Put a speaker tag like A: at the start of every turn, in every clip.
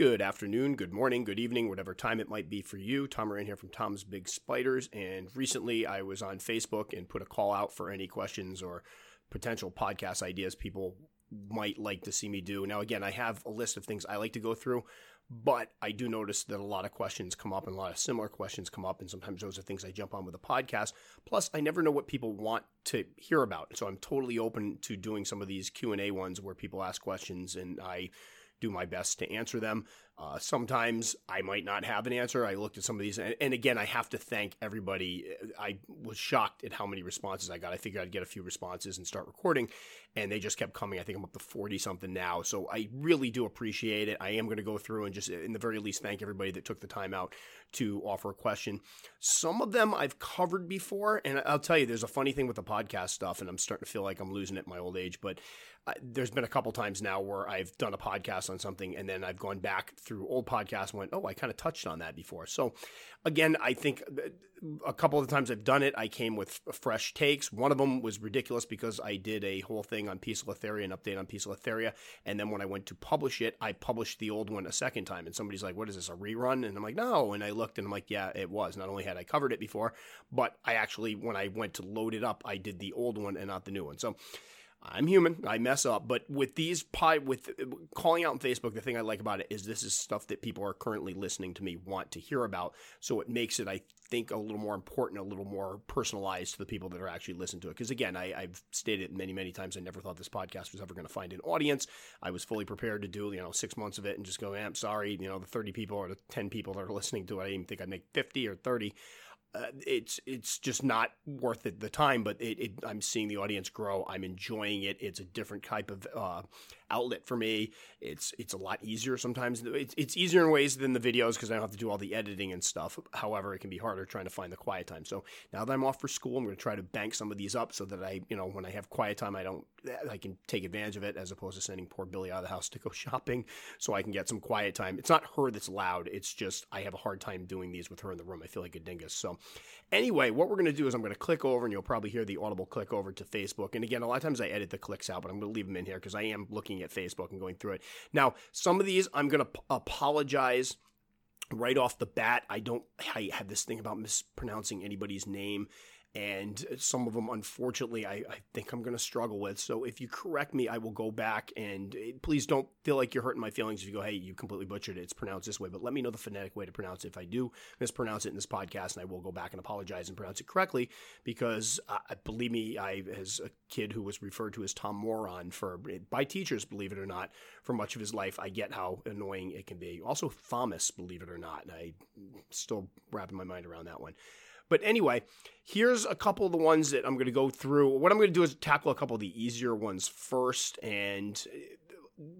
A: Good afternoon, good morning, good evening, whatever time it might be for you. Tom Moran here from Tom's Big Spiders. And recently I was on Facebook and put a call out for any questions or potential podcast ideas people might like to see me do. Now, again, I have a list of things I like to go through, but I do notice that a lot of questions come up and a lot of similar questions come up. And sometimes those are things I jump on with a podcast. Plus, I never know what people want to hear about. So I'm totally open to doing some of these Q&A ones where people ask questions and I do my best to answer them. Uh, sometimes I might not have an answer. I looked at some of these, and, and, again, I have to thank everybody. I was shocked at how many responses I got. I figured I'd get a few responses and start recording, and they just kept coming. I think I'm up to 40 something now. So I really do appreciate it. I am going to go through and just, in the very least, thank everybody that took the time out to offer a question. Some of them I've covered before, and I'll tell you, there's a funny thing with the podcast stuff, and I'm starting to feel like I'm losing it my old age, but uh, there's been a couple times now where I've done a podcast on something, and then I've gone back through old podcasts went, oh, I kind of touched on that before. So, again, I think a couple of times I've done it, I came with fresh takes. One of them was ridiculous because I did a whole thing on Poecilotheria, an update on Poecilotheria, and then when I went to publish it, I published the old one a second time. And somebody's like, "What is this? A rerun?" And I'm like, "No." And I looked and I'm like, "Yeah, it was. Not only had I covered it before, but I actually, when I went to load it up, I did the old one and not the new one." So I'm human. I mess up, but with these pie with calling out on Facebook, the thing I like about it is this is stuff that people are currently listening to me want to hear about. So it makes it, I think, a little more important, a little more personalized to the people that are actually listening to it. Because again, I, have stated it many, many times, I never thought this podcast was ever going to find an audience. I was fully prepared to do, you know, six months of it and just go, I'm sorry, you know, the 30 people or the 10 people that are listening to it, I didn't even think I'd make 50 or 30 uh, it's it's just not worth it the time. But it, it, I'm seeing the audience grow. I'm enjoying it. It's a different type of uh, outlet for me. It's it's a lot easier sometimes. It's, it's easier in ways than the videos because I don't have to do all the editing and stuff. However, it can be harder trying to find the quiet time. So now that I'm off for school, I'm going to try to bank some of these up so that I, you know, when I have quiet time, I don't I can take advantage of it as opposed to sending poor Billy out of the house to go shopping so I can get some quiet time. It's not her that's loud. It's just I have a hard time doing these with her in the room. I feel like a dingus. So anyway, what we're going to do is I'm going to click over and you'll probably hear the audible click over to Facebook. And again, a lot of times I edit the clicks out, but I'm going to leave them in here because I am looking at Facebook and going through it. Now, some of these I'm going to p- apologize right off the bat. I don't I have this thing about mispronouncing anybody's name and some of them unfortunately I, I think i'm going to struggle with. So if you correct me i will go back and eh, please don't feel like you're hurting my feelings if you go hey you completely butchered it. It's pronounced this way but let me know the phonetic way to pronounce it. If i do mispronounce it in this podcast and i will go back and apologize and pronounce it correctly because uh, believe me i as a kid who was referred to as tom moron for eh, by teachers believe it or not for much of his life i get how annoying it can be. Also thomas believe it or not i still wrapping my mind around that one but anyway, here's a couple of the ones that I'm going to go through. What I'm going to do is tackle a couple of the easier ones first, and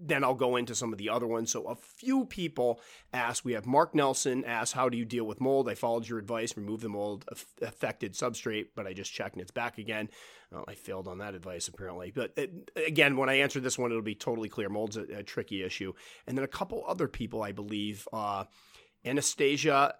A: then I'll go into some of the other ones. So a few people ask. We have Mark Nelson ask, "How do you deal with mold?" I followed your advice, remove the mold affected substrate, but I just checked and it's back again. Well, I failed on that advice apparently. But it, uh, again, when I answer this one, it'll be totally clear. Mold's a, a, tricky issue. And then a couple other people, I believe. Uh, Anastasia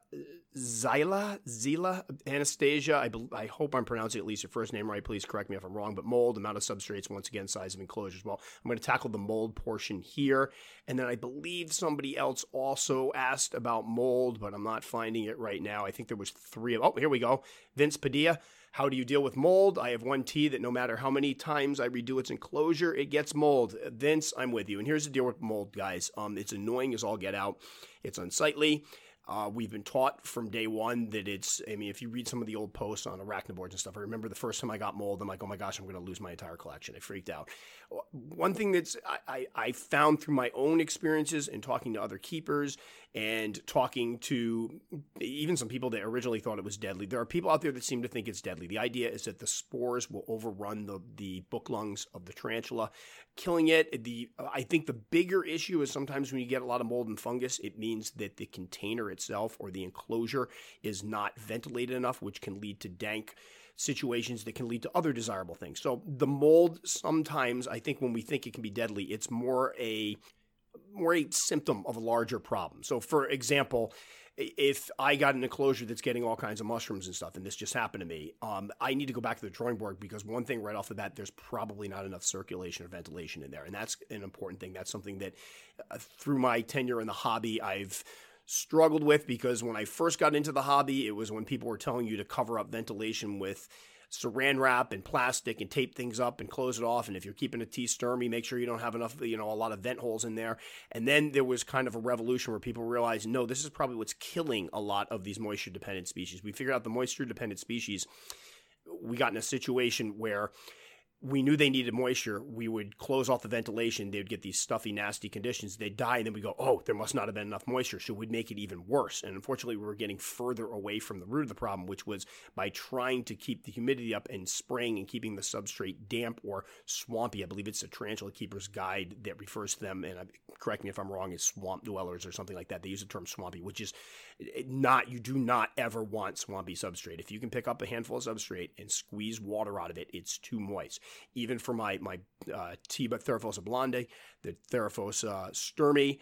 A: Zila, Zila, Anastasia. I, be, I hope I'm pronouncing at least your first name right. Please correct me if I'm wrong. But mold, amount of substrates, once again, size of enclosures. Well, I'm going to tackle the mold portion here. And then I believe somebody else also asked about mold, but I'm not finding it right now. I think there was three of, oh, here we go. Vince Padilla. How do you deal with mold? I have one tea that no matter how many times I redo its enclosure, it gets mold. Vince, I'm with you. And here's the deal with mold, guys. Um, it's annoying as all get out. It's unsightly. Uh, we've been taught from day one that it's, I mean, if you read some of the old posts on arachnoboards and stuff, I remember the first time I got mold, I'm like, oh my gosh, I'm going to lose my entire collection. I freaked out. One thing that's I, I, I found through my own experiences and talking to other keepers and talking to even some people that originally thought it was deadly. There are people out there that seem to think it's deadly. The idea is that the spores will overrun the, the book lungs of the tarantula, killing it. The I think the bigger issue is sometimes when you get a lot of mold and fungus, it means that the container itself or the enclosure is not ventilated enough, which can lead to dank situations that can lead to other desirable things. So the mold sometimes I think when we think it can be deadly, it's more a more a symptom of a larger problem. So, for example, if I got an enclosure that's getting all kinds of mushrooms and stuff, and this just happened to me, um, I need to go back to the drawing board because one thing right off the bat, there's probably not enough circulation or ventilation in there, and that's an important thing. That's something that uh, through my tenure in the hobby, I've struggled with because when I first got into the hobby, it was when people were telling you to cover up ventilation with saran wrap and plastic and tape things up and close it off. And if you're keeping a T. stirmi, make sure you don't have enough, you know, a lot of vent holes in there. And then there was kind of a revolution where people realized, no, this is probably what's killing a lot of these moisture dependent species. We figured out the moisture dependent species. We got in a situation where we knew they needed moisture. We would close off the ventilation. They would get these stuffy, nasty conditions. They'd die, and then we'd go, oh, there must not have been enough moisture. So we'd make it even worse. And unfortunately, we were getting further away from the root of the problem, which was by trying to keep the humidity up and spraying and keeping the substrate damp or swampy. I believe it's a tarantula keeper's guide that refers to them, and correct me if I'm wrong, is swamp dwellers or something like that. They use the term swampy, which is eh, not you do not ever want swampy substrate. If you can pick up a handful of substrate and squeeze water out of it, it's too moist. Even for my my uh, Tiba Theraphosa blondi, the Theraphosa uh, stirmi,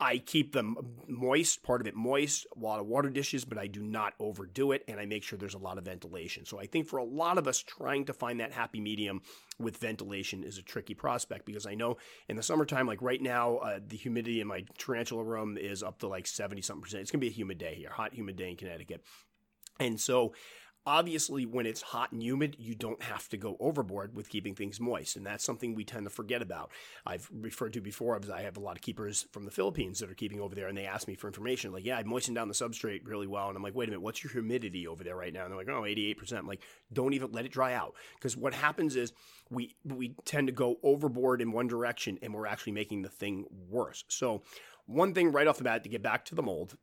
A: I keep them moist, part of it moist, a lot of water dishes, but I do not overdo it, and I make sure there's a lot of ventilation. So I think for a lot of us, trying to find that happy medium with ventilation is a tricky prospect because I know in the summertime, like right now, uh, the humidity in my tarantula room is up to like 70 something percent. It's going to be a humid day here, hot, humid day in Connecticut. And so Obviously, when it's hot and humid, you don't have to go overboard with keeping things moist. And that's something we tend to forget about. I've referred to before I have a lot of keepers from the Philippines that are keeping over there and they ask me for information. Like, yeah, I moistened down the substrate really well. And I'm like, wait a minute, what's your humidity over there right now? And they're like, oh, 88%. I'm like, don't even let it dry out. Because what happens is we, we tend to go overboard in one direction and we're actually making the thing worse. So, one thing right off the bat to get back to the mold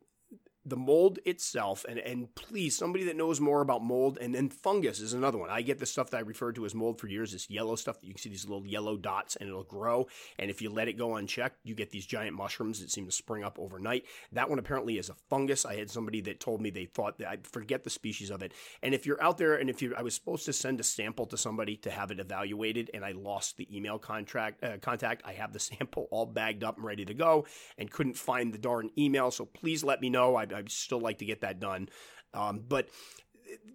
A: the mold itself, and, and please, somebody that knows more about mold, and then fungus is another one. I get the stuff that I referred to as mold for years, this yellow stuff that you can see these little yellow dots and it'll grow. And if you let it go unchecked, you get these giant mushrooms that seem to spring up overnight. That one apparently is a fungus. I had somebody that told me they thought that I forget the species of it. And if you're out there, and if you, I was supposed to send a sample to somebody to have it evaluated, and I lost the email contract uh, contact, I have the sample all bagged up and ready to go, and couldn't find the darn email. So please let me know. I'd still like to get that done. Um, but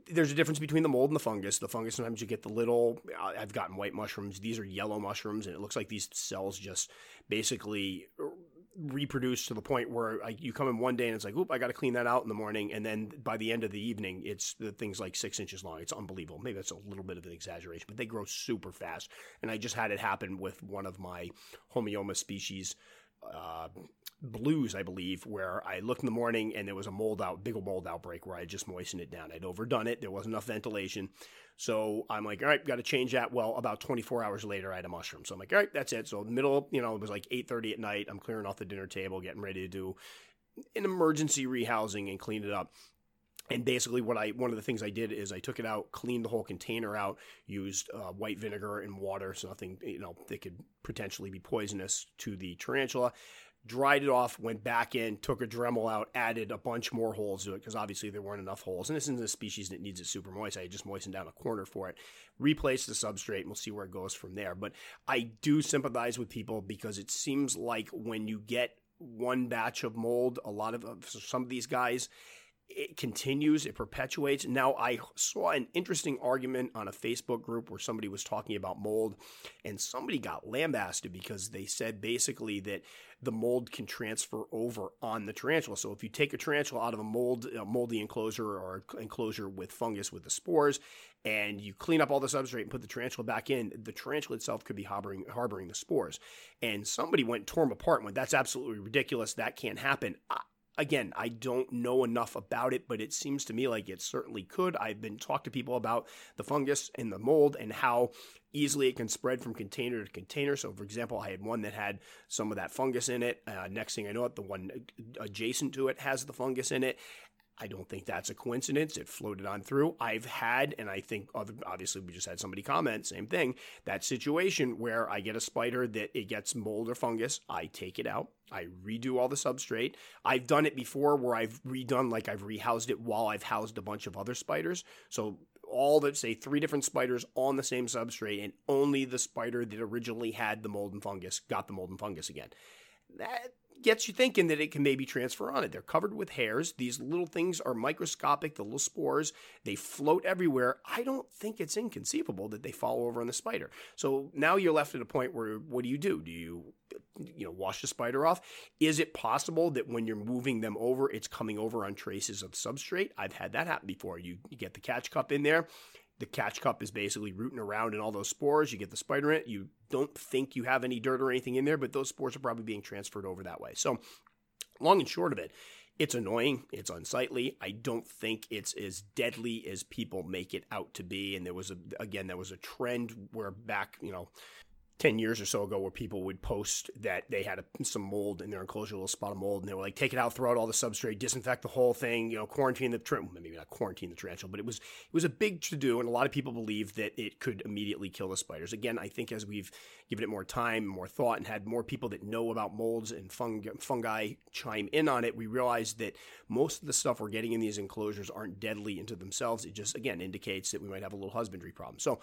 A: there's a difference between the mold and the fungus. The fungus sometimes you get the little. I've gotten white mushrooms. These are yellow mushrooms, and it looks like these cells just basically reproduce to the point where you come in one day and it's like, oop, I got to clean that out in the morning, and then by the end of the evening, it's the thing's like six inches long. It's unbelievable. Maybe that's a little bit of an exaggeration, but they grow super fast. And I just had it happen with one of my Homoeomma species. Uh, blues, I believe, where I looked in the morning and there was a mold out, big old mold outbreak where I just moistened it down. I'd overdone it. There wasn't enough ventilation. So I'm like, all right, got to change that. Well, about 24 hours later, I had a mushroom. So I'm like, all right, that's it. So middle, you know, it was like 8:30 at night. I'm clearing off the dinner table, getting ready to do an emergency rehousing and clean it up. And basically, what I one of the things I did is I took it out, cleaned the whole container out, used uh, white vinegar and water, so nothing you know that could potentially be poisonous to the tarantula dried it off, went back in, took a Dremel out, added a bunch more holes to it because obviously there weren't enough holes. And this isn't a species that needs it super moist. I just moistened down a corner for it, replaced the substrate, and we'll see where it goes from there. But I do sympathize with people because it seems like when you get one batch of mold, a lot of some of these guys, it continues, it perpetuates. Now, I saw an interesting argument on a Facebook group where somebody was talking about mold, and somebody got lambasted because they said basically that the mold can transfer over on the tarantula. So, if you take a tarantula out of a mold, a moldy enclosure or enclosure with fungus with the spores, and you clean up all the substrate and put the tarantula back in, the tarantula itself could be harboring harboring the spores. And somebody went and tore them apart and went, "That's absolutely ridiculous. That can't happen." I, again, I don't know enough about it, but it seems to me like it certainly could. I've been talked to people about the fungus and the mold and how easily it can spread from container to container. So, for example, I had one that had some of that fungus in it. Uh, next thing I know, it, the one adjacent to it has the fungus in it. I don't think that's a coincidence. It floated on through. I've had, and I think obviously we just had somebody comment, same thing, that situation where I get a spider that it gets mold or fungus. I take it out. I redo all the substrate. I've done it before where I've redone, like I've rehoused it while I've housed a bunch of other spiders. So all that say three different spiders on the same substrate, and only the spider that originally had the mold and fungus got the mold and fungus again that gets you thinking that it can maybe transfer on it. They're covered with hairs. These little things are microscopic, the little spores, they float everywhere. I don't think it's inconceivable that they fall over on the spider. So now you're left at a point where what do you do? Do you you know wash the spider off? Is it possible that when you're moving them over, it's coming over on traces of substrate? I've had that happen before. You, you get the catch cup in there, the catch cup is basically rooting around in all those spores. You get the spider in it. You don't think you have any dirt or anything in there, but those spores are probably being transferred over that way. So, long and short of it, it's annoying. It's unsightly. I don't think it's as deadly as people make it out to be. And there was a, again, there was a trend where back, you know, 10 years or so ago where people would post that they had a, some mold in their enclosure, a little spot of mold, and they were like, take it out, throw out all the substrate, disinfect the whole thing, you know, quarantine the, tarantula, maybe not quarantine the tarantula, but it was, it was a big to do. And a lot of people believe that it could immediately kill the spiders. Again, I think as we've given it more time, more thought, and had more people that know about molds and fungi, fungi chime in on it, we realized that most of the stuff we're getting in these enclosures aren't deadly into themselves. It just, again, indicates that we might have a little husbandry problem. So,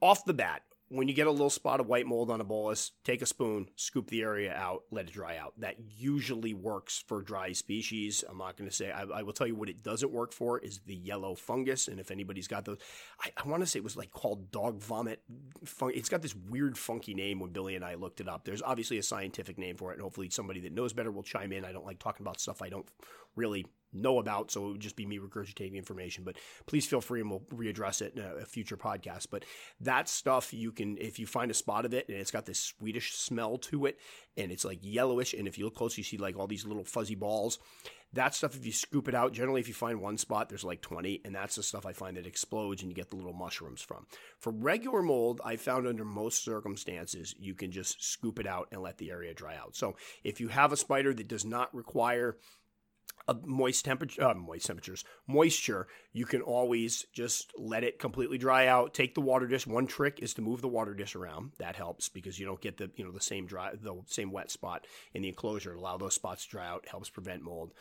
A: off the bat, when you get a little spot of white mold on a bolus, take a spoon, scoop the area out, let it dry out. That usually works for dry species. I'm not going to say, I, I, will tell you what it doesn't work for is the yellow fungus. And if anybody's got those, I, I want to say it was like called dog vomit. Fun- it's got this weird, funky name when Billy and I looked it up. There's obviously a scientific name for it. And hopefully somebody that knows better will chime in. I don't like talking about stuff I don't really know about, so it would just be me regurgitating information. But please feel free and we'll readdress it in a, future podcast. But that stuff you can, if you find a spot of it and it's got this Swedish smell to it and it's like yellowish, and if you look close, you see like all these little fuzzy balls. That stuff, if you scoop it out, generally, if you find one spot, there's like 20, and that's the stuff I find that explodes and you get the little mushrooms from. For regular mold, I found under most circumstances, you can just scoop it out and let the area dry out. So if you have a spider that does not require a moist temperature, uh, moist temperatures, moisture, you can always just let it completely dry out. Take the water dish. One trick is to move the water dish around. That helps because you don't get the you know the same dry the same wet spot in the enclosure. Allow those spots to dry out. Helps prevent mold.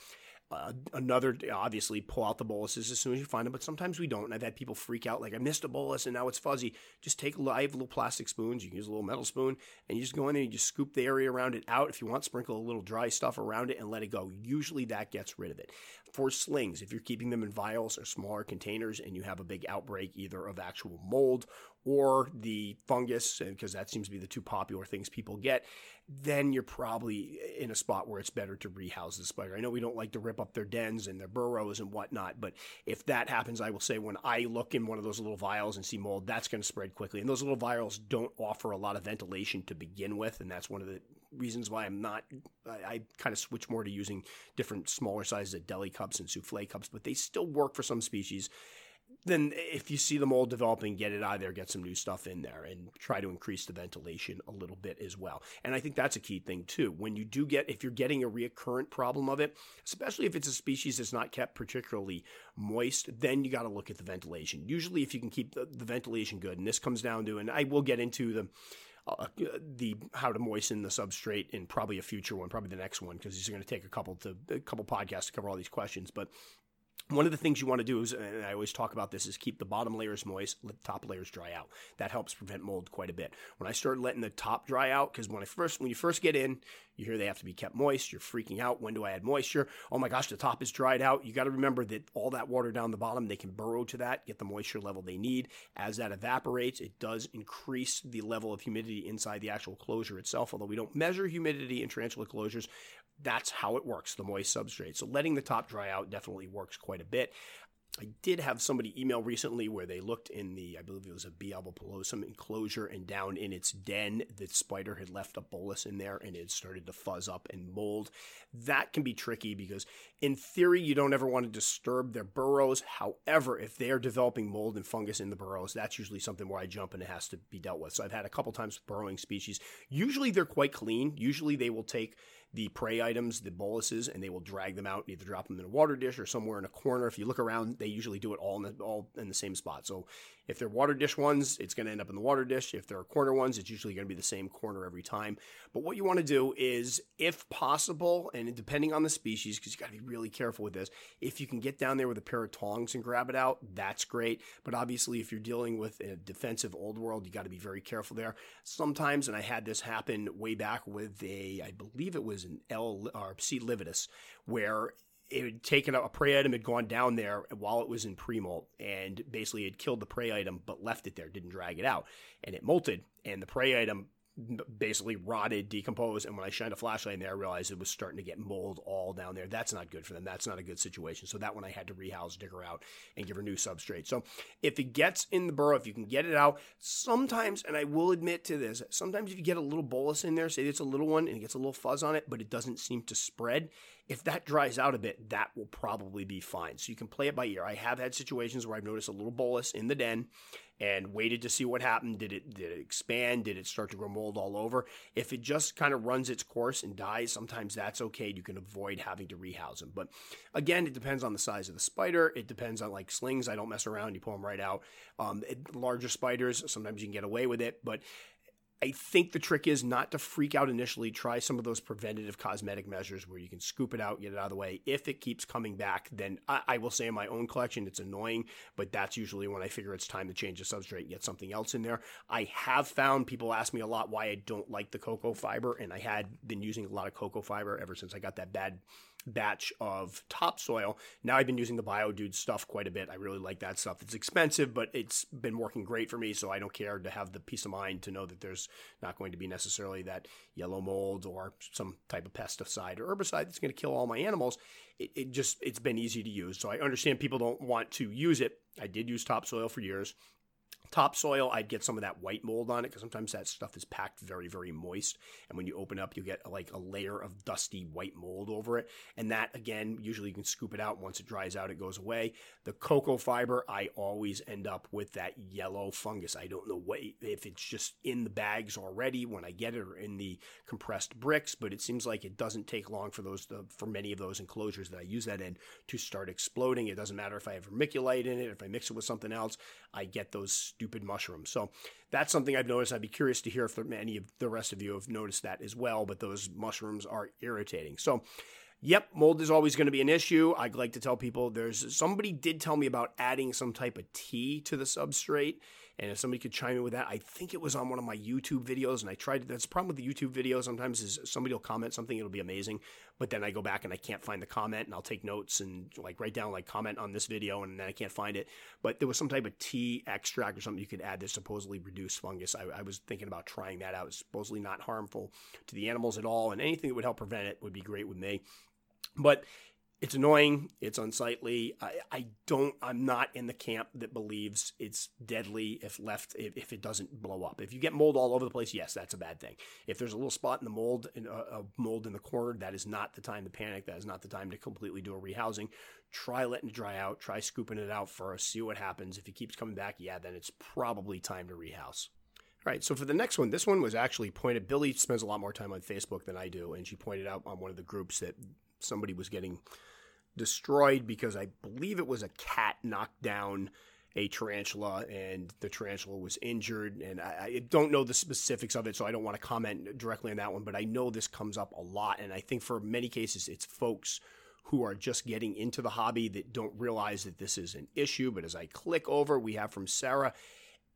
A: Uh, another, obviously, pull out the boluses as soon as you find them, but sometimes we don't. And I've had people freak out like, I missed a bolus and now it's fuzzy. Just take, have little plastic spoons. You can use a little metal spoon and you just go in there and you just scoop the area around it out. If you want, sprinkle a little dry stuff around it and let it go. Usually that gets rid of it. For slings, if you're keeping them in vials or smaller containers and you have a big outbreak either of actual mold or the fungus, because that seems to be the two popular things people get, then you're probably in a spot where it's better to rehouse the spider. I know we don't like to rip up their dens and their burrows and whatnot, but if that happens, I will say when I look in one of those little vials and see mold, that's going to spread quickly. And those little vials don't offer a lot of ventilation to begin with, and that's one of the reasons why I'm not. I, I kind of switch more to using different smaller sizes of deli cups and souffle cups, but they still work for some species then if you see the mold developing, get it out of there, get some new stuff in there, and try to increase the ventilation a little bit as well. And I think that's a key thing too. When you do get, if you're getting a recurrent problem of it, especially if it's a species that's not kept particularly moist, then you got to look at the ventilation. Usually, if you can keep the, the ventilation good, and this comes down to, and I will get into the uh, the how to moisten the substrate in probably a future one, probably the next one, because these are going to take a couple to a couple podcasts to cover all these questions. But one of the things you want to do is, and I always talk about this, is keep the bottom layers moist, let the top layers dry out. That helps prevent mold quite a bit. When I started letting the top dry out, because when I first, when you first get in, you hear they have to be kept moist. You're freaking out. When do I add moisture? Oh my gosh, the top is dried out. You got to remember that all that water down the bottom, they can burrow to that, get the moisture level they need. As that evaporates, it does increase the level of humidity inside the actual closure itself. Although we don't measure humidity in tarantula closures, that's how it works, the moist substrate. So letting the top dry out definitely works quite a bit. I did have somebody email recently where they looked in the, I believe it was a B. albopilosum enclosure, and down in its den, the spider had left a bolus in there and it started to fuzz up and mold. That can be tricky because, in theory, you don't ever want to disturb their burrows. However, if they are developing mold and fungus in the burrows, that's usually something where I jump and it has to be dealt with. So I've had a couple times with burrowing species. Usually they're quite clean. Usually they will take the prey items, the boluses, and they will drag them out, either drop them in a water dish or somewhere in a corner. If you look around, they usually do it all in the, all in the same spot. So if they're water dish ones, it's going to end up in the water dish. If they're corner ones, it's usually going to be the same corner every time. But what you want to do is, if possible, and depending on the species, because you got to be really careful with this, if you can get down there with a pair of tongs and grab it out, that's great. But obviously, if you're dealing with a defensive old world, you got to be very careful there. Sometimes, and I had this happen way back with a, I believe it was was an L or C. lividus, where it had taken a prey item had gone down there while it was in pre-molt and basically had killed the prey item but left it there didn't drag it out and it molted and the prey item basically rotted, decomposed. And when I shined a flashlight in there, I realized it was starting to get mold all down there. That's not good for them. That's not a good situation. So that one I had to rehouse, dig her out, and give her new substrate. So if it gets in the burrow, if you can get it out, sometimes, and I will admit to this, sometimes if you get a little bolus in there, say it's a little one and it gets a little fuzz on it, but it doesn't seem to spread, if that dries out a bit, that will probably be fine. So you can play it by ear. I have had situations where I've noticed a little bolus in the den and waited to see what happened. Did it did it expand? Did it start to grow mold all over? If it just kind of runs its course and dies, sometimes that's okay. You can avoid having to rehouse them. But again, it depends on the size of the spider. It depends on like slings. I don't mess around. You pull them right out. Um, it, larger spiders, sometimes you can get away with it, but I think the trick is not to freak out initially. Try some of those preventative cosmetic measures where you can scoop it out, get it out of the way. If it keeps coming back, then I, I, will say in my own collection, it's annoying, but that's usually when I figure it's time to change the substrate and get something else in there. I have found people ask me a lot why I don't like the cocoa fiber, and I had been using a lot of cocoa fiber ever since I got that bad batch of topsoil. Now I've been using the BioDude stuff quite a bit. I really like that stuff. It's expensive, but it's been working great for me, so I don't care to have the peace of mind to know that there's not going to be necessarily that yellow mold or some type of pesticide or herbicide that's going to kill all my animals. It, it just it's been easy to use. So I understand people don't want to use it. I did use topsoil for years topsoil, I'd get some of that white mold on it because sometimes that stuff is packed very, very moist. And when you open up, you get like a layer of dusty white mold over it. And that, again, usually you can scoop it out. Once it dries out, it goes away. The cocoa fiber, I always end up with that yellow fungus. I don't know what, if it's just in the bags already when I get it or in the compressed bricks, but it seems like it doesn't take long for those, to, for many of those enclosures that I use that in to start exploding. It doesn't matter if I have vermiculite in it, if I mix it with something else, I get those stupid mushrooms. So that's something I've noticed. I'd be curious to hear if any of the rest of you have noticed that as well, but those mushrooms are irritating. So, Yep, mold is always going to be an issue. I'd like to tell people there's somebody did tell me about adding some type of tea to the substrate and if somebody could chime in with that, I think it was on one of my YouTube videos, and I tried. That's the problem with the YouTube video. Sometimes is somebody will comment something, it'll be amazing, but then I go back and I can't find the comment, and I'll take notes and like write down like comment on this video, and then I can't find it. But there was some type of tea extract or something you could add that supposedly reduced fungus. I, I was thinking about trying that out. It's supposedly not harmful to the animals at all, and anything that would help prevent it would be great with me. But it's annoying. It's unsightly. I, I, don't. I'm not in the camp that believes it's deadly if left if, if, it doesn't blow up. If you get mold all over the place, yes, that's a bad thing. If there's a little spot in the mold, in, uh, a mold in the corner, that is not the time to panic. That is not the time to completely do a rehousing. Try letting it dry out. Try scooping it out first. See what happens. If it keeps coming back, yeah, then it's probably time to rehouse. All right, so for the next one, this one was actually pointed. Billy spends a lot more time on Facebook than I do, and she pointed out on one of the groups that somebody was getting destroyed because I believe it was a cat knocked down a tarantula and the tarantula was injured. And I, I, don't know the specifics of it, so I don't want to comment directly on that one, but I know this comes up a lot. And I think for many cases, it's folks who are just getting into the hobby that don't realize that this is an issue. But as I click over, we have from Sarah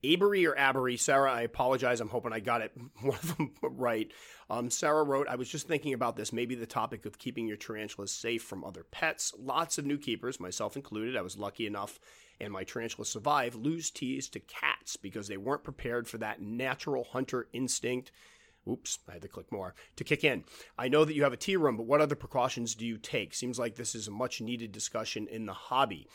A: Avery or Abery, Sarah, I apologize. I'm hoping I got it one of them right. Um, Sarah wrote, I was just thinking about this, maybe the topic of keeping your tarantulas safe from other pets. Lots of new keepers, myself included, I was lucky enough and my tarantula survived, lose teas to cats because they weren't prepared for that natural hunter instinct. Oops, I had to click more to kick in. I know that you have a tea room, but what other precautions do you take? Seems like this is a much needed discussion in the hobby.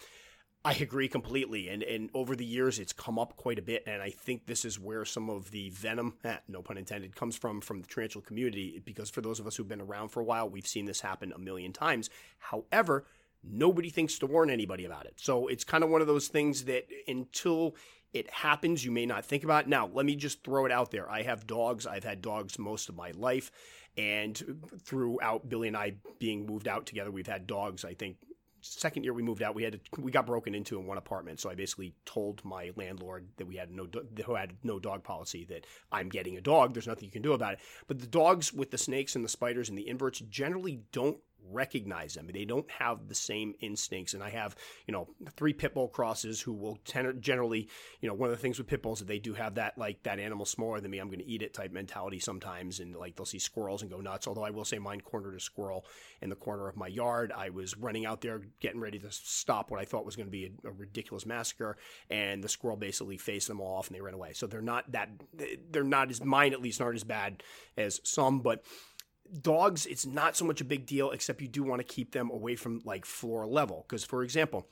A: I agree completely. And, and over the years, it's come up quite a bit. And I think this is where some of the venom, eh, no pun intended, comes from from the tarantula community. Because for those of us who've been around for a while, we've seen this happen a million times. However, nobody thinks to warn anybody about it. So it's kind of one of those things that until it happens, you may not think about it. Now, let me just throw it out there. I have dogs. I've had dogs most of my life. And throughout Billy and I being moved out together, we've had dogs, I think, second year we moved out, we had to, we got broken into in one apartment. So I basically told my landlord that we had no who had no dog policy that I'm getting a dog. There's nothing you can do about it. But the dogs with the snakes and the spiders and the inverts generally don't recognize them. They don't have the same instincts. And I have, you know, three pit bull crosses who will ten- generally, you know, one of the things with pit bulls that they do have that like that animal smaller than me, I'm going to eat it type mentality sometimes. And like they'll see squirrels and go nuts. Although I will say mine cornered a squirrel in the corner of my yard. I was running out there getting ready to stop what I thought was going to be a, a ridiculous massacre. And the squirrel basically faced them all off and they ran away. So they're not that, they're not as, mine at least aren't as bad as some, but dogs, it's not so much a big deal, except you do want to keep them away from like floor level. Because, for example,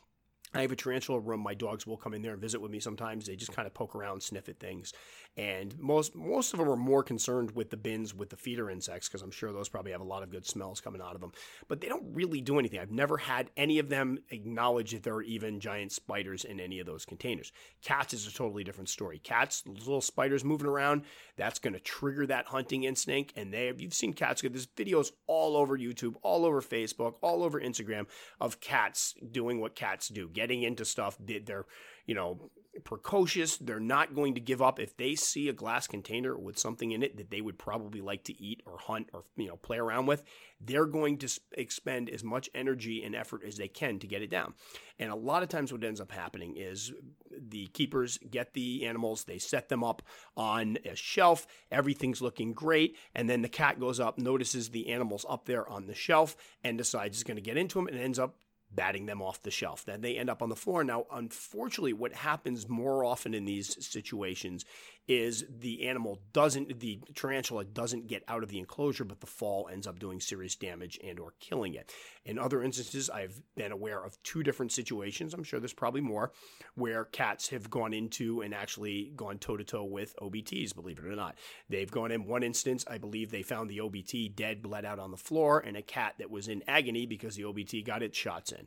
A: I have a tarantula room. My dogs will come in there and visit with me sometimes. They just kind of poke around, sniff at things. And most most of them are more concerned with the bins with the feeder insects because I'm sure those probably have a lot of good smells coming out of them. But they don't really do anything. I've never had any of them acknowledge that there are even giant spiders in any of those containers. Cats is a totally different story. Cats, little spiders moving around, that's going to trigger that hunting instinct. And they you've seen cats. There's videos all over YouTube, all over Facebook, all over Instagram of cats doing what cats do getting into stuff. They're, you know, precocious. They're not going to give up if they see a glass container with something in it that they would probably like to eat or hunt or you know play around with. They're going to expend as much energy and effort as they can to get it down. And a lot of times, what ends up happening is the keepers get the animals, they set them up on a shelf. Everything's looking great, and then the cat goes up, notices the animals up there on the shelf, and decides it's going to get into them, and ends up batting them off the shelf. Then they end up on the floor. Now, unfortunately, what happens more often in these situations is the animal doesn't the tarantula doesn't get out of the enclosure but the fall ends up doing serious damage and or killing it in other instances i've been aware of two different situations i'm sure there's probably more where cats have gone into and actually gone toe to toe with obts believe it or not they've gone in one instance i believe they found the obt dead bled out on the floor and a cat that was in agony because the obt got its shots in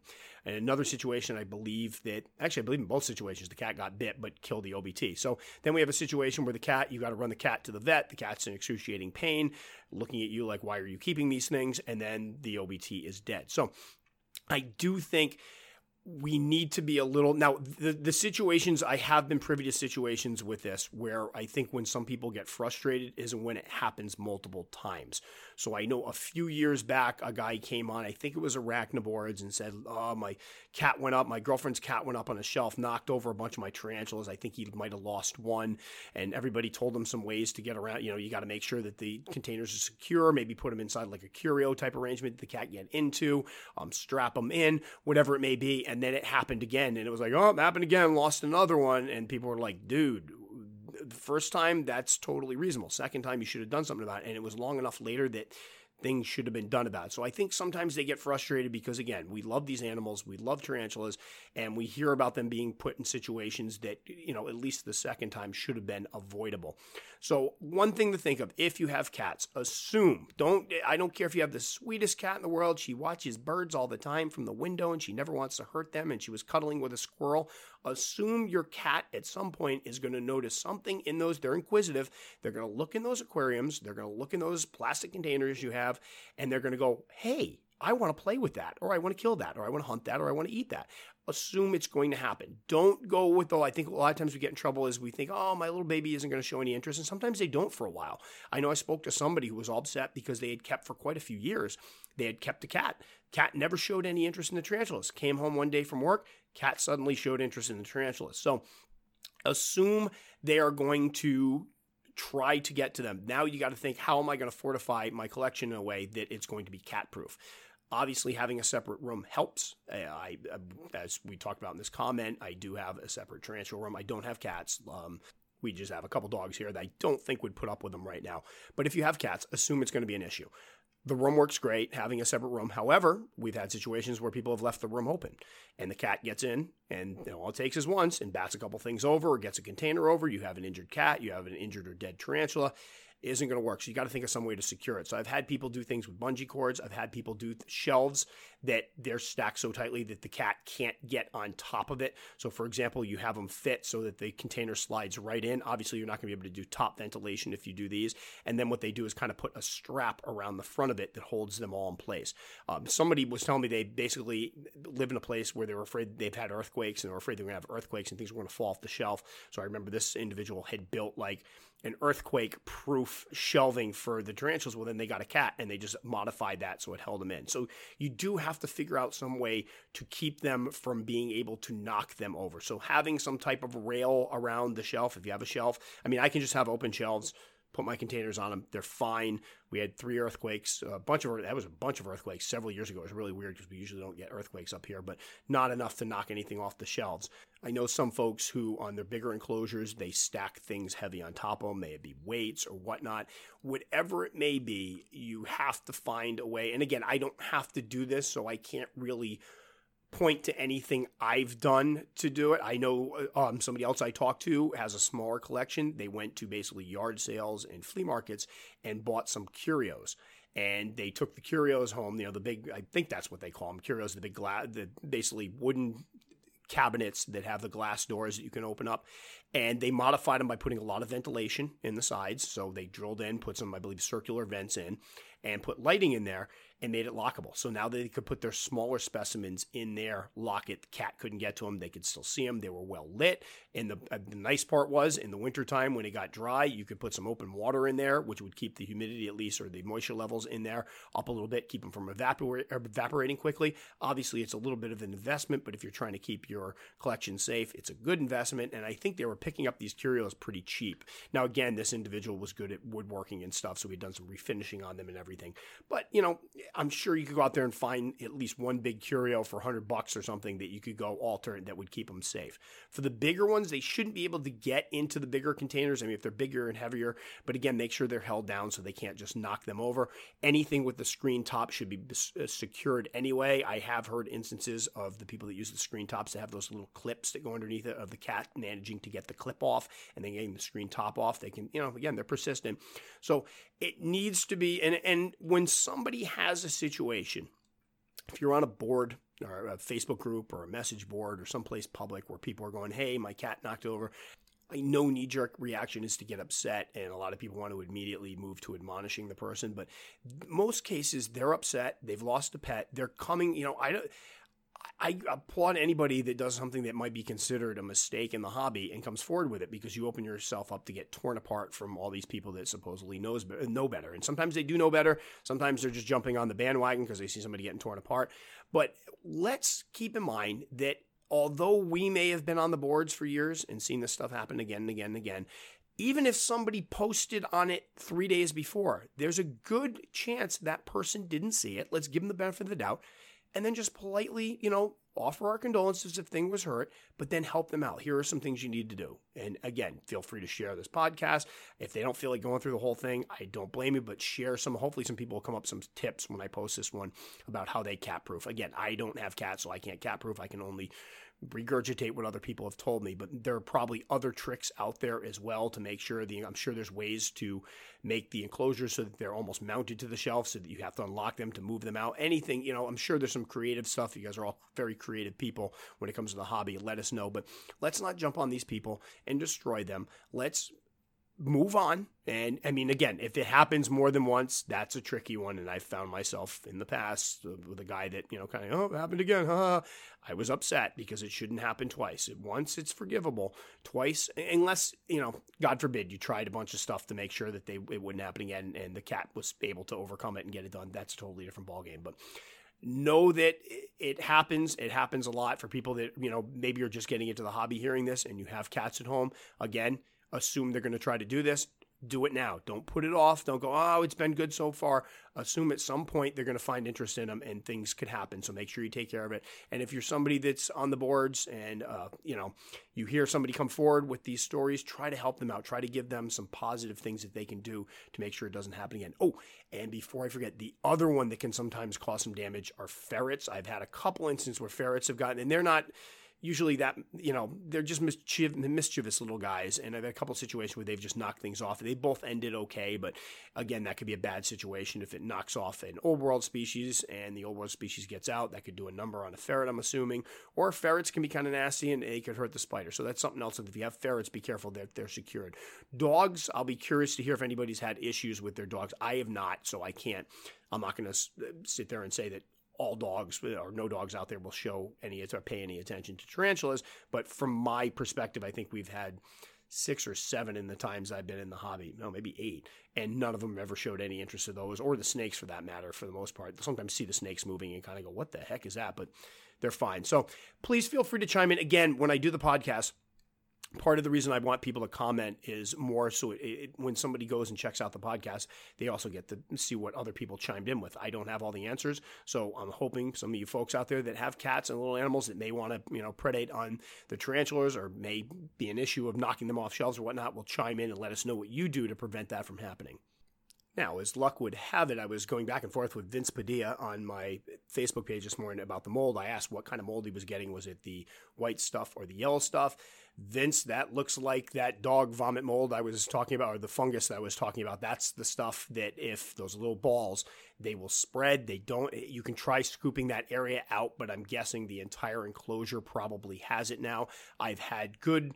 A: and another situation, I believe that actually, I believe in both situations, the cat got bit but killed the OBT. So then we have a situation where the cat, you got to run the cat to the vet. The cat's in excruciating pain, looking at you like, why are you keeping these things? And then the OBT is dead. So I do think we need to be a little now the the situations I have been privy to situations with this where I think when some people get frustrated is when it happens multiple times. So I know a few years back a guy came on, I think it was arachnoboards and said, "Oh, my cat went up, my girlfriend's cat went up on a shelf, knocked over a bunch of my tarantulas. I think he might have lost one." And everybody told him some ways to get around, you know, you got to make sure that the containers are secure, maybe put them inside like a curio type arrangement that the cat get into, um strap them in, whatever it may be and then it happened again and it was like oh it happened again lost another one and people were like dude the first time that's totally reasonable. Second time you should have done something about it and it was long enough later that things should have been done about. So I think sometimes they get frustrated because again, we love these animals, we love tarantulas, and we hear about them being put in situations that, you know, at least the second time should have been avoidable. So one thing to think of if you have cats, assume, don't I don't care if you have the sweetest cat in the world, she watches birds all the time from the window and she never wants to hurt them and she was cuddling with a squirrel. Assume your cat at some point is going to notice something in those they're inquisitive. They're going to look in those aquariums, they're going to look in those plastic containers you have and they're going to go, hey, I want to play with that, or I want to kill that, or I want to hunt that, or I want to eat that. Assume it's going to happen. Don't go with the. I think a lot of times we get in trouble is we think, oh, my little baby isn't going to show any interest, and sometimes they don't for a while. I know I spoke to somebody who was all upset because they had kept for quite a few years. They had kept a cat. Cat never showed any interest in the tarantulas. Came home one day from work, cat suddenly showed interest in the tarantulas. So assume they are going to try to get to them. Now you got to think, how am I going to fortify my collection in a way that it's going to be cat proof? Obviously, having a separate room helps. I, uh, as we talked about in this comment, I do have a separate tarantula room. I don't have cats. Um, we just have a couple dogs here that I don't think would put up with them right now. But if you have cats, assume it's going to be an issue. The room works great, having a separate room. However, we've had situations where people have left the room open and the cat gets in, and you know, all it takes is once and bats a couple things over or gets a container over. You have an injured cat, you have an injured or dead tarantula, isn't going to work. So you got to think of some way to secure it. So I've had people do things with bungee cords. I've had people do shelves that they're stacked so tightly that the cat can't get on top of it. So for example, you have them fit so that the container slides right in. Obviously, you're not going to be able to do top ventilation if you do these. And then what they do is kind of put a strap around the front of it that holds them all in place. Um, somebody was telling me they basically live in a place where they were afraid they've had earthquakes and they were afraid they're going to have earthquakes and things were going to fall off the shelf. So I remember this individual had built like an earthquake proof shelving for the tarantulas. Well, then they got a cat and they just modified that so it held them in. So you do have to figure out some way to keep them from being able to knock them over. So having some type of rail around the shelf, if you have a shelf, I mean, I can just have open shelves put my containers on them. They're fine. We had three earthquakes, a bunch of that was a bunch of earthquakes several years ago. It was really weird because we usually don't get earthquakes up here, but not enough to knock anything off the shelves. I know some folks who on their bigger enclosures they stack things heavy on top of them, may it be weights or whatnot. Whatever it may be, you have to find a way. And again, I don't have to do this, so I can't really point to anything I've done to do it. I know uh, um, somebody else I talked to has a smaller collection. They went to basically yard sales and flea markets and bought some curios. And they took the curios home. You know, the big, I think that's what they call them, curios, the big glass, the basically wooden cabinets that have the glass doors that you can open up. And they modified them by putting a lot of ventilation in the sides. So they drilled in, put some, I believe, circular vents in, and put lighting in there and made it lockable. So now they could put their smaller specimens in there, lock it. The cat couldn't get to them. They could still see them. They were well lit. And the, uh, the nice part was in the wintertime when it got dry, you could put some open water in there, which would keep the humidity at least or the moisture levels in there up a little bit, keep them from evapor- evaporating quickly. Obviously, it's a little bit of an investment, but if you're trying to keep your collection safe, it's a good investment. And I think they were picking up these curios pretty cheap. Now, again, this individual was good at woodworking and stuff, so we'd done some refinishing on them and everything. But, you know, I'm sure you could go out there and find at least one big curio for 100 bucks or something that you could go alter that would keep them safe. For the bigger ones, they shouldn't be able to get into the bigger containers. I mean, if they're bigger and heavier, but again, make sure they're held down so they can't just knock them over. Anything with the screen top should be uh, secured anyway. I have heard instances of the people that use the screen tops to have those little clips that go underneath it of the cat managing to get the clip off and then getting the screen top off. They can, you know, again, they're persistent. So it needs to be, and, and when somebody has a situation, if you're on a board or a Facebook group or a message board or someplace public where people are going, hey, my cat knocked over. I know knee jerk reaction is to get upset, and a lot of people want to immediately move to admonishing the person. But most cases, they're upset. They've lost a pet. They're coming. You know, I don't. I applaud anybody that does something that might be considered a mistake in the hobby and comes forward with it because you open yourself up to get torn apart from all these people that supposedly knows know better. And sometimes they do know better. Sometimes they're just jumping on the bandwagon because they see somebody getting torn apart. But let's keep in mind that although we may have been on the boards for years and seen this stuff happen again and again and again, even if somebody posted on it three days before, there's a good chance that person didn't see it. Let's give them the benefit of the doubt and then just politely, you know, offer our condolences if thing was hurt, but then help them out. Here are some things you need to do. And again, feel free to share this podcast. If they don't feel like going through the whole thing, I don't blame you, but share some. Hopefully, some people will come up some tips when I post this one about how they cat proof. Again, I don't have cats, so I can't cat proof. I can only regurgitate what other people have told me, but there are probably other tricks out there as well to make sure the I'm sure there's ways to make the enclosures so that they're almost mounted to the shelf so that you have to unlock them to move them out. Anything, you know, I'm sure there's some creative stuff. You guys are all very creative people when it comes to the hobby. Let us know, but let's not jump on these people and destroy them. Let's move on. And I mean, again, if it happens more than once, that's a tricky one. And I've found myself in the past with a guy that, you know, kind of, oh, happened again. Huh? I was upset because it shouldn't happen twice. Once it's forgivable, twice, unless, you know, God forbid you tried a bunch of stuff to make sure that they it wouldn't happen again and the cat was able to overcome it and get it done. That's a totally different ballgame. But know that it happens. It happens a lot for people that, you know, maybe you're just getting into the hobby hearing this and you have cats at home. Again, assume they're going to try to do this do it now. Don't put it off. Don't go, oh, it's been good so far. Assume at some point they're going to find interest in them and things could happen. So make sure you take care of it. And if you're somebody that's on the boards and, uh, you know, you hear somebody come forward with these stories, try to help them out. Try to give them some positive things that they can do to make sure it doesn't happen again. Oh, and before I forget, the other one that can sometimes cause some damage are ferrets. I've had a couple instances where ferrets have gotten, and they're not usually that you know they're just mischief, mischievous little guys. And i've had a couple situations where they've just knocked things off. They both ended okay but again that could be a bad situation if it knocks off an old world species and the old world species gets out. That could do a number on a ferret i'm assuming. Or ferrets can be kind of nasty and they could hurt the spider. So that's something else. If you have ferrets be careful. That they're secured. Dogs i'll be curious to hear if anybody's had issues with their dogs. I have not so i can't i'm not going to sit there and say that all dogs or no dogs out there will show any or pay any attention to tarantulas. But from my perspective, I think we've had six or seven in the times I've been in the hobby. No, maybe eight. And none of them ever showed any interest in those, or the snakes for that matter, for the most part. Sometimes see the snakes moving and kind of go, what the heck is that? But they're fine. So please feel free to chime in. Again, when I do the podcast, part of the reason I want people to comment is more so it, it, when somebody goes and checks out the podcast, they also get to see what other people chimed in with. I don't have all the answers, so I'm hoping some of you folks out there that have cats and little animals that may want to you know predate on the tarantulas or may be an issue of knocking them off shelves or whatnot will chime in and let us know what you do to prevent that from happening. Now, as luck would have it, I was going back and forth with Vince Padilla on my Facebook page this morning about the mold. I asked what kind of mold he was getting. Was it the white stuff or the yellow stuff? Vince, that looks like that dog vomit mold I was talking about, or the fungus that I was talking about. That's the stuff that if those little balls, they will spread. They don't, you can try scooping that area out, but I'm guessing the entire enclosure probably has it now. I've had good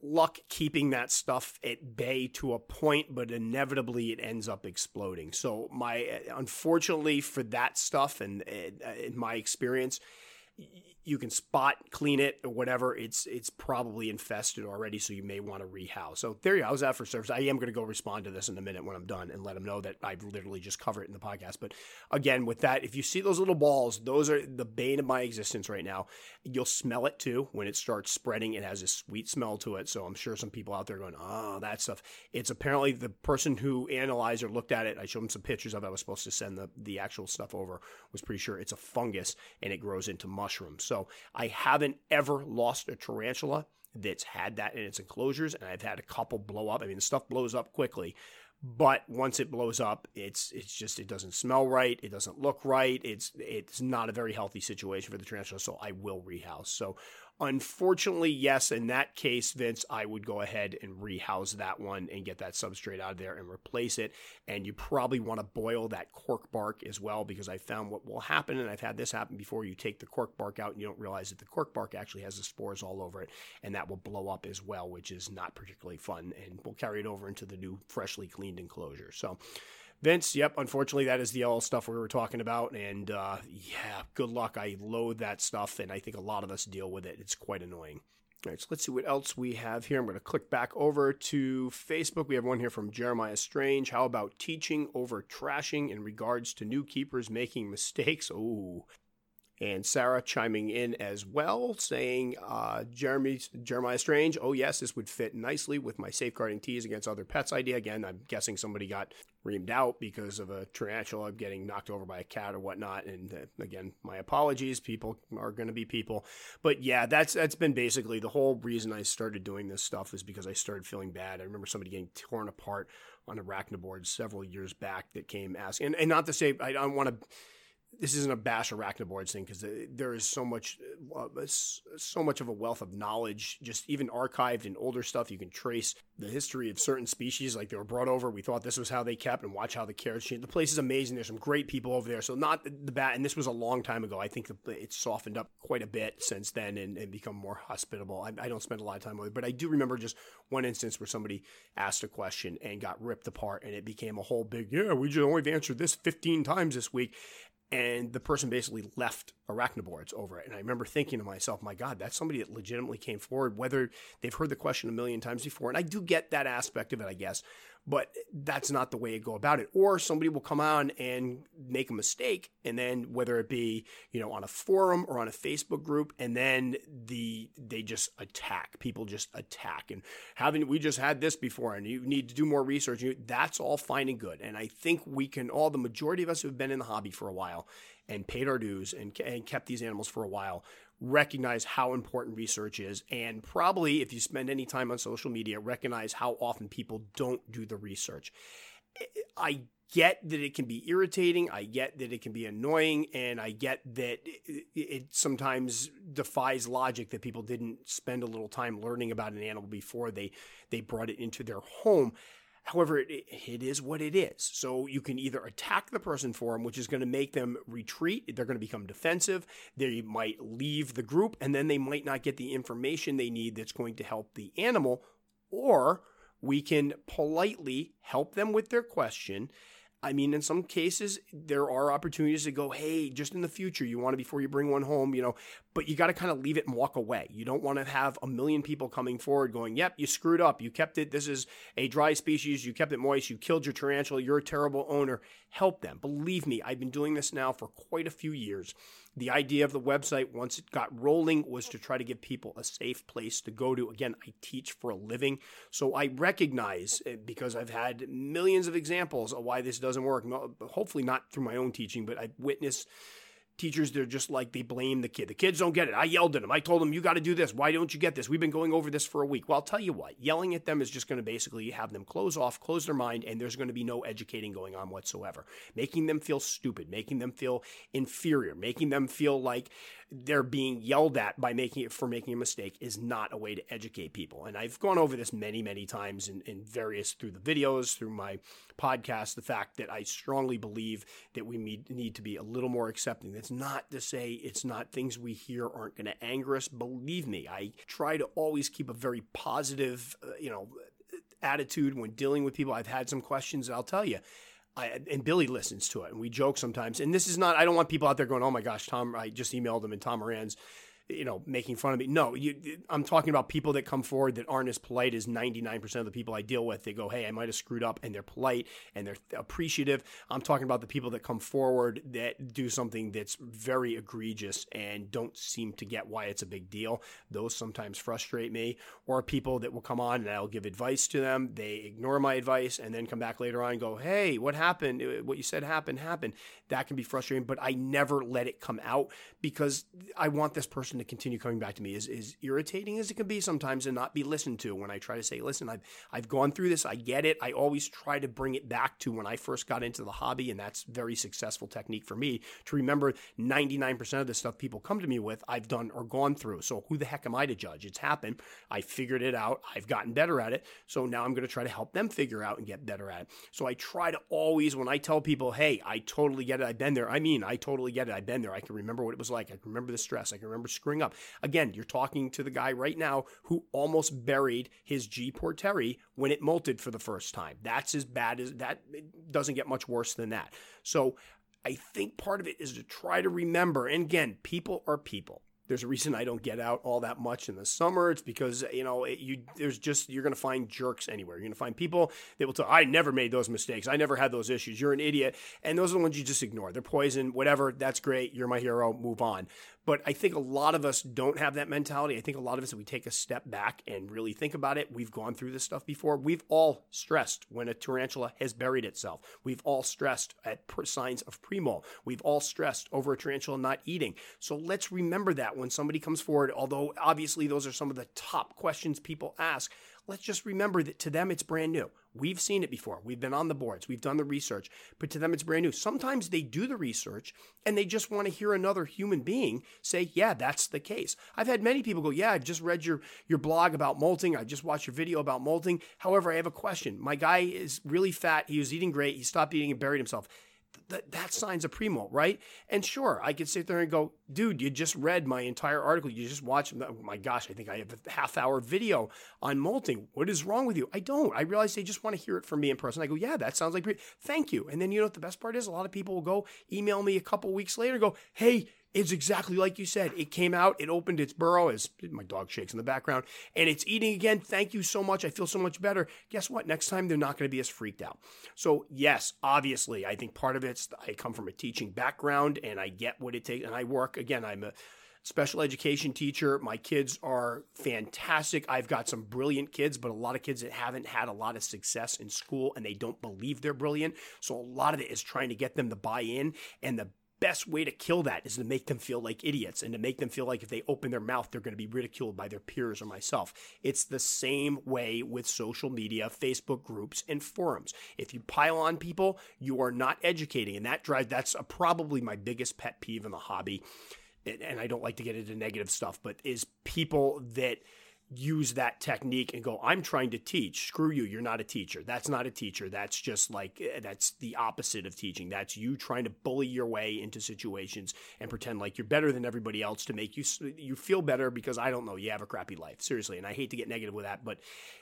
A: luck keeping that stuff at bay to a point, but inevitably it ends up exploding. So my, unfortunately for that stuff and uh, in my experience, you can spot clean it or whatever. It's it's probably infested already, so you may want to rehouse. So there you go. How's that for service? I am going to go respond to this in a minute when I'm done and let them know that I've literally just covered it in the podcast. But again, with that, if you see those little balls, those are the bane of my existence right now. You'll smell it too when it starts spreading. It has a sweet smell to it. So I'm sure some people out there going, "Oh, that stuff." It's apparently the person who analyzed or looked at it. I showed them some pictures of. it. I was supposed to send the the actual stuff over. Was pretty sure it's a fungus and it grows into mushrooms. So I haven't ever lost a tarantula that's had that in its enclosures, and I've had a couple blow up. I mean, the stuff blows up quickly, but once it blows up, it's it's just it doesn't smell right, it doesn't look right. It's it's not a very healthy situation for the tarantula. So I will rehouse. So Unfortunately, yes, in that case, Vince, I would go ahead and rehouse that one and get that substrate out of there and replace it. And you probably want to boil that cork bark as well because I found what will happen, and I've had this happen before. You take the cork bark out and you don't realize that the cork bark actually has the spores all over it, and that will blow up as well, which is not particularly fun and will carry it over into the new freshly cleaned enclosure. So, Vince, yep, unfortunately, that is the all stuff we were talking about. And uh, yeah, good luck. I loathe that stuff, and I think a lot of us deal with it. It's quite annoying. All right, so let's see what else we have here. I'm going to click back over to Facebook. We have one here from Jeremiah Strange. How about teaching over trashing in regards to new keepers making mistakes? Oh, and Sarah chiming in as well, saying, uh, Jeremy, Jeremiah Strange, oh, yes, this would fit nicely with my safeguarding Ts against other pets idea. Again, I'm guessing somebody got reamed out because of a tarantula getting knocked over by a cat or whatnot. And uh, again, my apologies. People are going to be people. But yeah, that's that's been basically the whole reason I started doing this stuff is because I started feeling bad. I remember somebody getting torn apart on arachnoboards several years back that came asking, and, and not to say I don't want to this isn't a bash arachnoboards thing because there is so much, uh, so much of a wealth of knowledge, just even archived in older stuff. You can trace the history of certain species, like they were brought over. We thought this was how they kept, and watch how the carrots changed. The place is amazing. There's some great people over there. So not the bat, and this was a long time ago. I think it's softened up quite a bit since then and, and become more hospitable. I, I don't spend a lot of time with it, but I do remember just one instance where somebody asked a question and got ripped apart, and it became a whole big, yeah, we just only answered this 15 times this week and the person basically left arachnoboards over it. And I remember thinking to myself, my God, that's somebody that legitimately came forward, whether they've heard the question a million times before. And I do get that aspect of it, I guess but that's not the way to go about it. Or somebody will come on and make a mistake, and then whether it be you know on a forum or on a Facebook group, and then the they just attack. People just attack, and having we just had this before, and you need to do more research. That's all fine and good, and I think we can all the majority of us who have been in the hobby for a while and paid our dues and, and kept these animals for a while recognize how important research is and probably if you spend any time on social media recognize how often people don't do the research. I get that it can be irritating i get that it can be annoying and i get that it, sometimes defies logic that people didn't spend a little time learning about an animal before they they brought it into their home However, it, it is what it is. So you can either attack the person for them, which is going to make them retreat. They're going to become defensive. They might leave the group, and then they might not get the information they need that's going to help the animal. Or we can politely help them with their question. I mean, in some cases, there are opportunities to go, hey, just in the future, you want to, before you bring one home, you know, but you got to kind of leave it and walk away. You don't want to have a million people coming forward going, "Yep, you screwed up. You kept it. This is a dry species. You kept it moist. You killed your tarantula. You're a terrible owner." Help them. Believe me, I've been doing this now for quite a few years. The idea of the website, once it got rolling, was to try to give people a safe place to go to. Again, I teach for a living, so I recognize eh, because I've had millions of examples of why this doesn't work. Hopefully, not through my own teaching, but I've witnessed teachers they're just like they blame the kid. The kids don't get it. I yelled at them. I told them you got to do this. Why don't you get this? We've been going over this for a week. Well i'll tell you what yelling at them is just going to basically have them close off close their mind and there's going to be no educating going on whatsoever. Making them feel stupid making them feel inferior making them feel like they're being yelled at by making it for making a mistake is not a way to educate people. And I've gone over this many, many times in, in various through the videos, through my podcast, the fact that I strongly believe that we need, need to be a little more accepting. That's not to say it's not things we hear aren't going to anger us. Believe me, I try to always keep a very positive, uh, you know, attitude when dealing with people. I've had some questions, I'll tell you I, and Billy listens to it, and we joke sometimes. And this is not. I don't want people out there going, "Oh my gosh, Tom!" I just emailed him, and Tom Moran's you know, making fun of me. No, you, I'm talking about people that come forward that aren't as polite as 99% of the people I deal with. They go, hey, I might have screwed up, and they're polite and they're appreciative. I'm talking about the people that come forward that do something that's very egregious and don't seem to get why it's a big deal. Those sometimes frustrate me. Or people that will come on and I'll give advice to them. They ignore my advice and then come back later on and go, hey, what happened? Uh, what you said happened, happened. That can be frustrating, but I never let it come out because I want this person to continue coming back to me is as irritating as it can be sometimes and not be listened to when I try to say, listen, I've I've gone through this, I get it. I always try to bring it back to when I first got into the hobby, and that's very successful technique for me to remember 99% of the stuff people come to me with, I've done or gone through. So who the heck am I to judge? It's happened. I figured it out. I've gotten better at it. So now I'm going to try to help them figure out and get better at it. So I try to always, when I tell people, hey, I totally get it, I've been there. I mean, I totally get it. I've been there. I can remember what it was like. I can remember the stress. I can remember screwing up. Again, you're talking to the guy right now who almost buried his G Porteri when it molted for the first time. That's as bad as that. It doesn't get much worse than that. So I think part of it is to try to remember. And again, people are people. There's a reason I don't get out all that much in the summer. It's because you know it, you there's just you're going to find jerks anywhere. You're going to find people that will tell I never made those mistakes. I never had those issues. You're an idiot, and those are the ones you just ignore. They're poison. Whatever. That's great. You're my hero. Move on. But I think a lot of us don't have that mentality. I think a lot of us, if we take a step back and really think about it, we've gone through this stuff before. We've all stressed when a tarantula has buried itself. We've all stressed at signs of premolt. We've all stressed over a tarantula not eating. So let's remember that when somebody comes forward, although obviously those are some of the top questions people ask let's just remember that to them it's brand new. We've seen it before. We've been on the boards. We've done the research, but to them it's brand new. Sometimes they do the research and they just want to hear another human being say, "Yeah, that's the case." I've had many people go, "Yeah, I've just read your your blog about molting. I just watched your video about molting. However, I have a question. My guy is really fat. He was eating great. He stopped eating and buried himself." That, that signs a premolt, right? And sure, I could sit there and go, dude, you just read my entire article. You just watched, oh my gosh, I think I have a half hour video on molting. What is wrong with you? I don't. I realize they just want to hear it from me in person. I go, yeah, that sounds like, pre- thank you. And then you know what the best part is? A lot of people will go email me a couple weeks later, go, hey, it's exactly like you said. It came out, it opened its burrow, as my dog shakes in the background, and it's eating again. Thank you so much. I feel so much better. Guess what? Next time they're not going to be as freaked out. So, yes, obviously, I think part of it's I come from a teaching background and I get what it takes. And I work, again, I'm a special education teacher. My kids are fantastic. I've got some brilliant kids, but a lot of kids that haven't had a lot of success in school and they don't believe they're brilliant. So a lot of it is trying to get them to buy in. And the best way to kill that is to make them feel like idiots and to make them feel like if they open their mouth, they're going to be ridiculed by their peers or myself. It's the same way with social media, Facebook groups, and forums. If you pile on people, you are not educating, and that drives that's a, probably my biggest pet peeve in the hobby. And I don't like to get into negative stuff, but is people that use that technique and go, I'm trying to teach. Screw you. You're not a teacher. That's not a teacher. That's just like, eh, that's the opposite of teaching. That's you trying to bully your way into situations and pretend like you're better than everybody else to make you, you feel better because I don't know, you have a crappy life. Seriously. And I hate to get negative with that, but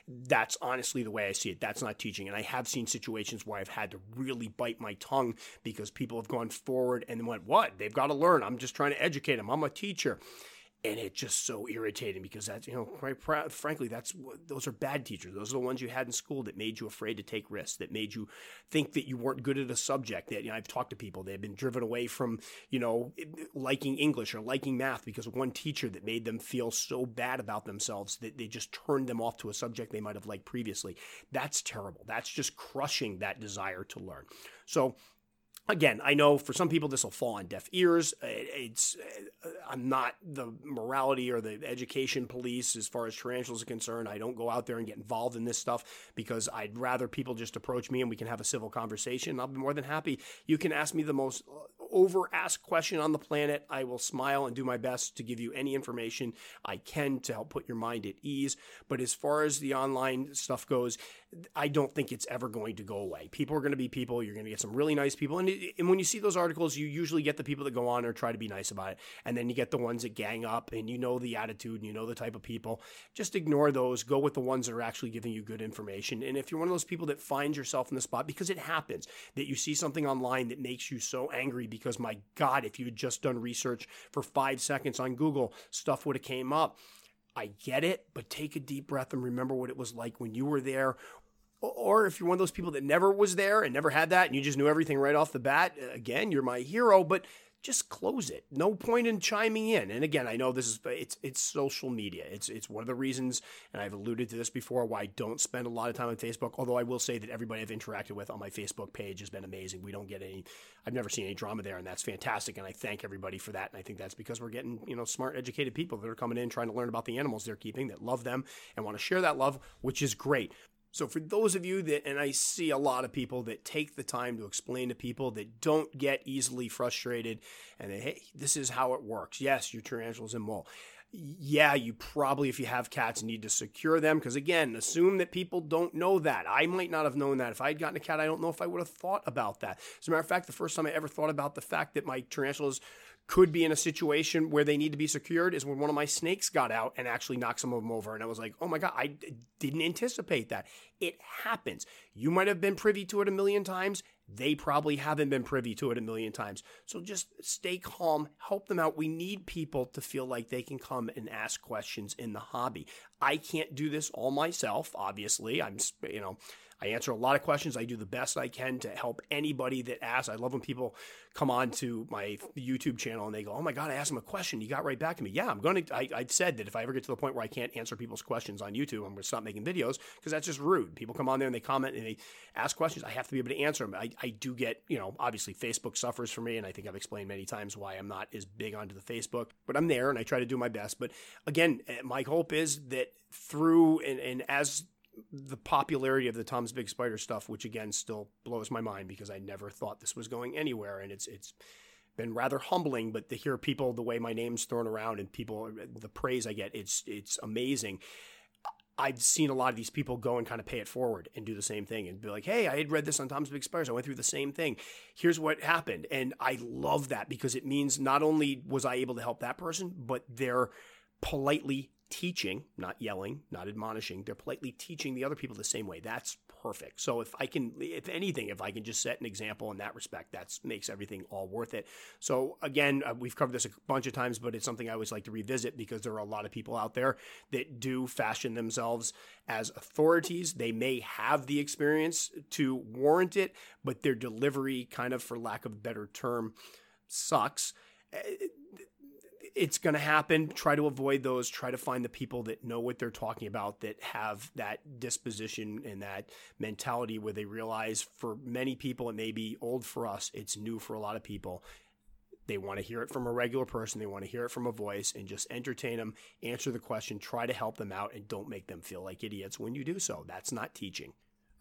A: that's honestly the way I see it. That's not teaching. And I have seen situations where I've had to really bite my tongue because people have gone forward and went, what? They've got to learn. I'm just trying to educate them. I'm a teacher and it's just so irritating because that's you know quite pr- frankly that's those are bad teachers. Those are the ones you had in school that made you afraid to take risks that made you think that you weren't good at a subject that you know, I've talked to people they've been driven away from you know liking English or liking math because one teacher that made them feel so bad about themselves that they just turned them off to a subject they might have liked previously. That's terrible. That's just crushing that desire to learn. So again, I know for some people this will fall on deaf ears. Uh, it's uh, I'm not the morality or the education police as far as tarantulas are concerned. I don't go out there and get involved in this stuff because I'd rather people just approach me and we can have a civil conversation. I'll be more than happy. You can ask me the most over asked question on the planet. I will smile and do my best to give you any information I can to help put your mind at ease. But as far as the online stuff goes, I don't think it's ever going to go away. People are going to be people. You're going to get some really nice people. And, and when you see those articles, you usually get the people that go on or try to be nice about it. And then you get the ones that gang up and you know the attitude and you know the type of people. Just ignore those. Go with the ones that are actually giving you good information. And if you're one of those people that finds yourself in the spot, because it happens, that you see something online that makes you so angry because my God, if you had just done research for five seconds on Google, stuff would have came up. I get it, but take a deep breath and remember what it was like when you were there. Or if you're one of those people that never was there and never had that and you just knew everything right off the bat, again, you're my hero. But just close it. No point in chiming in. And again, I know this is it's it's social media. It's it's one of the reasons, and I've alluded to this before, why I don't spend a lot of time on Facebook. Although I will say that everybody I've interacted with on my Facebook page has been amazing. We don't get any. I've never seen any drama there, and that's fantastic. And I thank everybody for that. And I think that's because we're getting you know smart, educated people that are coming in trying to learn about the animals they're keeping, that love them and want to share that love, which is great. So, for those of you that, and I see a lot of people that take the time to explain to people that don't get easily frustrated and hey, this is how it works. Yes, your tarantulas in molt. Yeah, you probably, if you have cats, need to secure them because, again, assume that people don't know that. I might not have known that. If I had gotten a cat, I don't know if I would have thought about that. As a matter of fact, the first time I ever thought about the fact that my tarantulas could be in a situation where they need to be secured is when one of my snakes got out and actually knocked some of them over. And I was like, oh my God, I didn't anticipate that. It happens. You might have been privy to it a million times. They probably haven't been privy to it a million times. So just stay calm, help them out. We need people to feel like they can come and ask questions in the hobby. I can't do this all myself, obviously. I'm, you know, I answer a lot of questions. I do the best I can to help anybody that asks. I love when people come on to my YouTube channel and they go, "Oh my god, I asked him a question. He got right back to me." Yeah, I'm going to. I, I said that if I ever get to the point where I can't answer people's questions on YouTube, I'm going to stop making videos because that's just rude. People come on there and they comment and they ask questions. I have to be able to answer them. I, I do get, you know, obviously Facebook suffers for me, and I think I've explained many times why I'm not as big onto the Facebook, but I'm there and I try to do my best. But again, eh, my hope is that through and, and as the popularity of the Tom's Big Spider stuff, which again still blows my mind because I never thought this was going anywhere, and it's it's been rather humbling. But to hear people the way my name's thrown around and people the praise I get, it's it's amazing. I've seen a lot of these people go and kind of pay it forward and do the same thing and be like, hey, I had read this on Tom's Big Spiders. I went through the same thing. Here's what happened. And I love that because it means not only was I able to help that person, but they're politely teaching, not yelling, not admonishing. They're politely teaching the other people the same way. That's perfect. So if I can, if anything, if I can just set an example in that respect, that makes everything all worth it. So again, uh, we've covered this a bunch of times, but it's something I always like to revisit because there are a lot of people out there that do fashion themselves as authorities. They may have the experience to warrant it, but their delivery, kind of for lack of a better term, sucks uh, it's going to happen. Try to avoid those. Try to find the people that know what they're talking about, that have that disposition and that mentality where they realize for many people, it may be old for us, it's new for a lot of people. They want to hear it from a regular person. They want to hear it from a voice and just entertain them, answer the question, try to help them out, and don't make them feel like idiots when you do so. That's not teaching.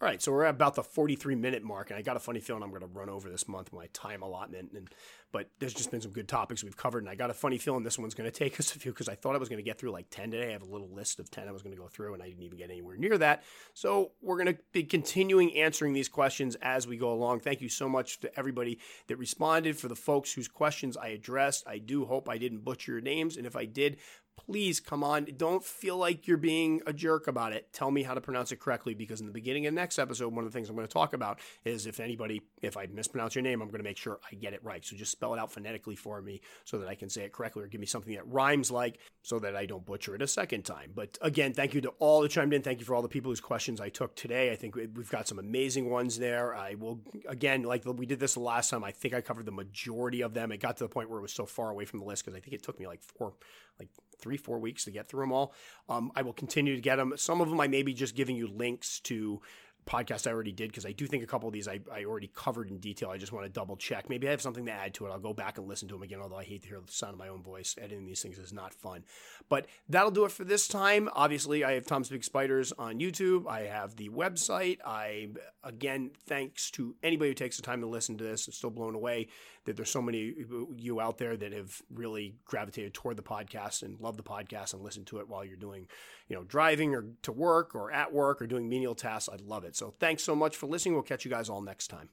A: All right, so we're at about the 43 minute mark, and I got a funny feeling I'm going to run over this month my time allotment. And but there's just been some good topics we've covered, and I got a funny feeling this one's going to take us a few because I thought I was going to get through like 10 today. I have a little list of 10 I was going to go through, and I didn't even get anywhere near that. So we're going to be continuing answering these questions as we go along. Thank you so much to everybody that responded. For the folks whose questions I addressed, I do hope I didn't butcher your names, and if I did, please come on. Don't feel like you're being a jerk about it. Tell me how to pronounce it correctly because in the beginning of the next episode, one of the things I'm going to talk about is if anybody, if I mispronounce your name, I'm going to make sure I get it right. So just spell it out phonetically for me so that I can say it correctly or give me something that rhymes like so that I don't butcher it a second time. But again, thank you to all that chimed in. Thank you for all the people whose questions I took today. I think we've got some amazing ones there. I will, again, like we did this last time, I think I covered the majority of them. It got to the point where it was so far away from the list because I think it took me like four, like three, four weeks to get through them all. Um, I will continue to get them. Some of them I may be just giving you links to podcast I already did because I do think a couple of these I, I already covered in detail. I just want to double check. Maybe I have something to add to it. I'll go back and listen to them again, although I hate to hear the sound of my own voice. Editing these things is not fun. But that'll do it for this time. Obviously, I have Tom's Big Spiders on YouTube. I have the website. I, again, thanks to anybody who takes the time to listen to this. I'm still blown away that there's so many uh, you out there that have really gravitated toward the podcast and love the podcast and listen to it while you're doing, you know, driving or to work or at work or doing menial tasks. I love it. So thanks so much for listening. We'll catch you guys all next time.